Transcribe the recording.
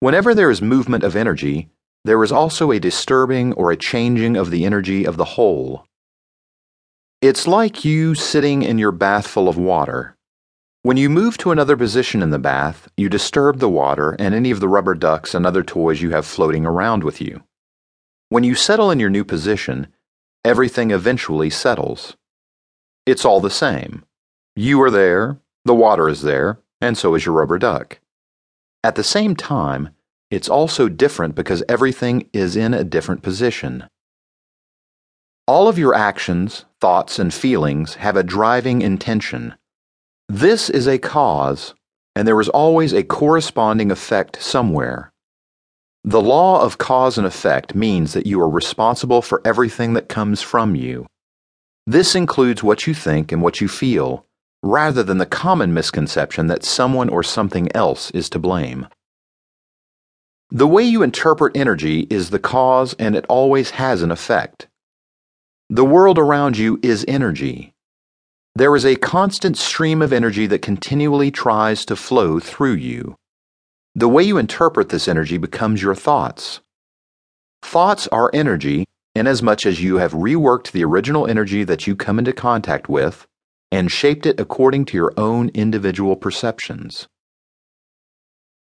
Whenever there is movement of energy, there is also a disturbing or a changing of the energy of the whole. It's like you sitting in your bath full of water. When you move to another position in the bath, you disturb the water and any of the rubber ducks and other toys you have floating around with you. When you settle in your new position, everything eventually settles. It's all the same. You are there, the water is there, and so is your rubber duck. At the same time, it's also different because everything is in a different position. All of your actions, thoughts, and feelings have a driving intention. This is a cause, and there is always a corresponding effect somewhere. The law of cause and effect means that you are responsible for everything that comes from you. This includes what you think and what you feel, rather than the common misconception that someone or something else is to blame. The way you interpret energy is the cause, and it always has an effect. The world around you is energy. There is a constant stream of energy that continually tries to flow through you. The way you interpret this energy becomes your thoughts. Thoughts are energy inasmuch as you have reworked the original energy that you come into contact with and shaped it according to your own individual perceptions.